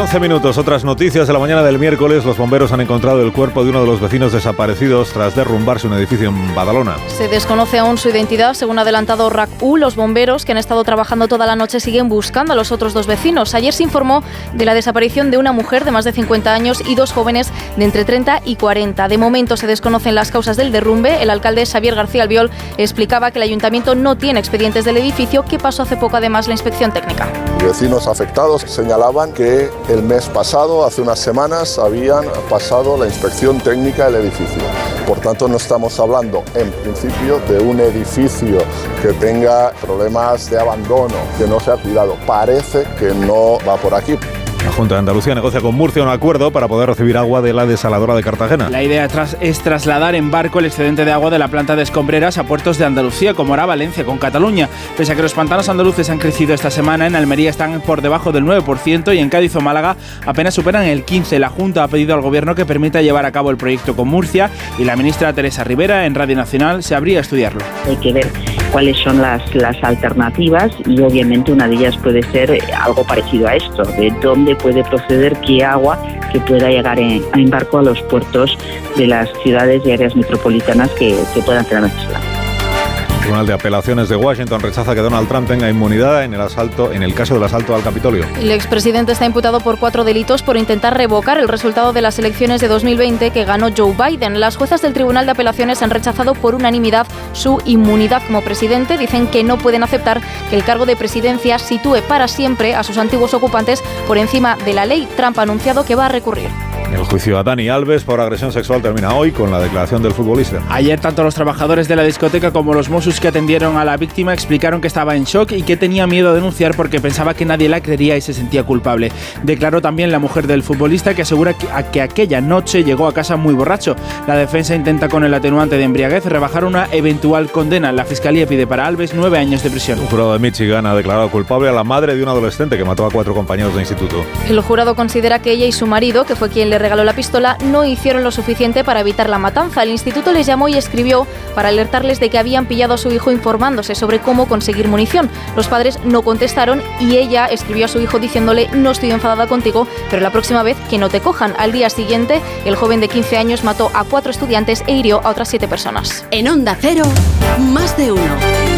11 minutos. Otras noticias de la mañana del miércoles. Los bomberos han encontrado el cuerpo de uno de los vecinos desaparecidos tras derrumbarse un edificio en Badalona. Se desconoce aún su identidad. Según ha adelantado RAC-U, los bomberos que han estado trabajando toda la noche siguen buscando a los otros dos vecinos. Ayer se informó de la desaparición de una mujer de más de 50 años y dos jóvenes de entre 30 y 40. De momento se desconocen las causas del derrumbe. El alcalde Xavier García Albiol explicaba que el ayuntamiento no tiene expedientes del edificio, que pasó hace poco además la inspección técnica. Vecinos afectados señalaban que el mes pasado, hace unas semanas, habían pasado la inspección técnica del edificio. Por tanto, no estamos hablando, en principio, de un edificio que tenga problemas de abandono, que no se ha cuidado. Parece que no va por aquí. La Junta de Andalucía negocia con Murcia un acuerdo para poder recibir agua de la desaladora de Cartagena. La idea es trasladar en barco el excedente de agua de la planta de escombreras a puertos de Andalucía, como hará Valencia con Cataluña. Pese a que los pantanos andaluces han crecido esta semana, en Almería están por debajo del 9% y en Cádiz o Málaga apenas superan el 15%. La Junta ha pedido al Gobierno que permita llevar a cabo el proyecto con Murcia y la ministra Teresa Rivera en Radio Nacional se habría a estudiarlo. Hay que ver cuáles son las, las alternativas y obviamente una de ellas puede ser algo parecido a esto, de dónde puede proceder qué agua que pueda llegar en, en barco a los puertos de las ciudades y áreas metropolitanas que, que puedan tener necesidad. El Tribunal de Apelaciones de Washington rechaza que Donald Trump tenga inmunidad en el asalto, en el caso del asalto al Capitolio. El expresidente está imputado por cuatro delitos por intentar revocar el resultado de las elecciones de 2020 que ganó Joe Biden. Las juezas del Tribunal de Apelaciones han rechazado por unanimidad su inmunidad como presidente. Dicen que no pueden aceptar que el cargo de presidencia sitúe para siempre a sus antiguos ocupantes por encima de la ley. Trump ha anunciado que va a recurrir. El juicio a Dani Alves por agresión sexual termina hoy con la declaración del futbolista. Ayer tanto los trabajadores de la discoteca como los Mossos que atendieron a la víctima explicaron que estaba en shock y que tenía miedo a denunciar porque pensaba que nadie la creería y se sentía culpable. Declaró también la mujer del futbolista que asegura que, que aquella noche llegó a casa muy borracho. La defensa intenta con el atenuante de embriaguez rebajar una eventual condena. La fiscalía pide para Alves nueve años de prisión. Un jurado de Michigan ha declarado culpable a la madre de un adolescente que mató a cuatro compañeros de instituto. El jurado considera que ella y su marido, que fue quien le regaló la pistola, no hicieron lo suficiente para evitar la matanza. El instituto les llamó y escribió para alertarles de que habían pillado a su hijo informándose sobre cómo conseguir munición. Los padres no contestaron y ella escribió a su hijo diciéndole no estoy enfadada contigo, pero la próxima vez que no te cojan. Al día siguiente, el joven de 15 años mató a cuatro estudiantes e hirió a otras siete personas. En Onda Cero, más de uno.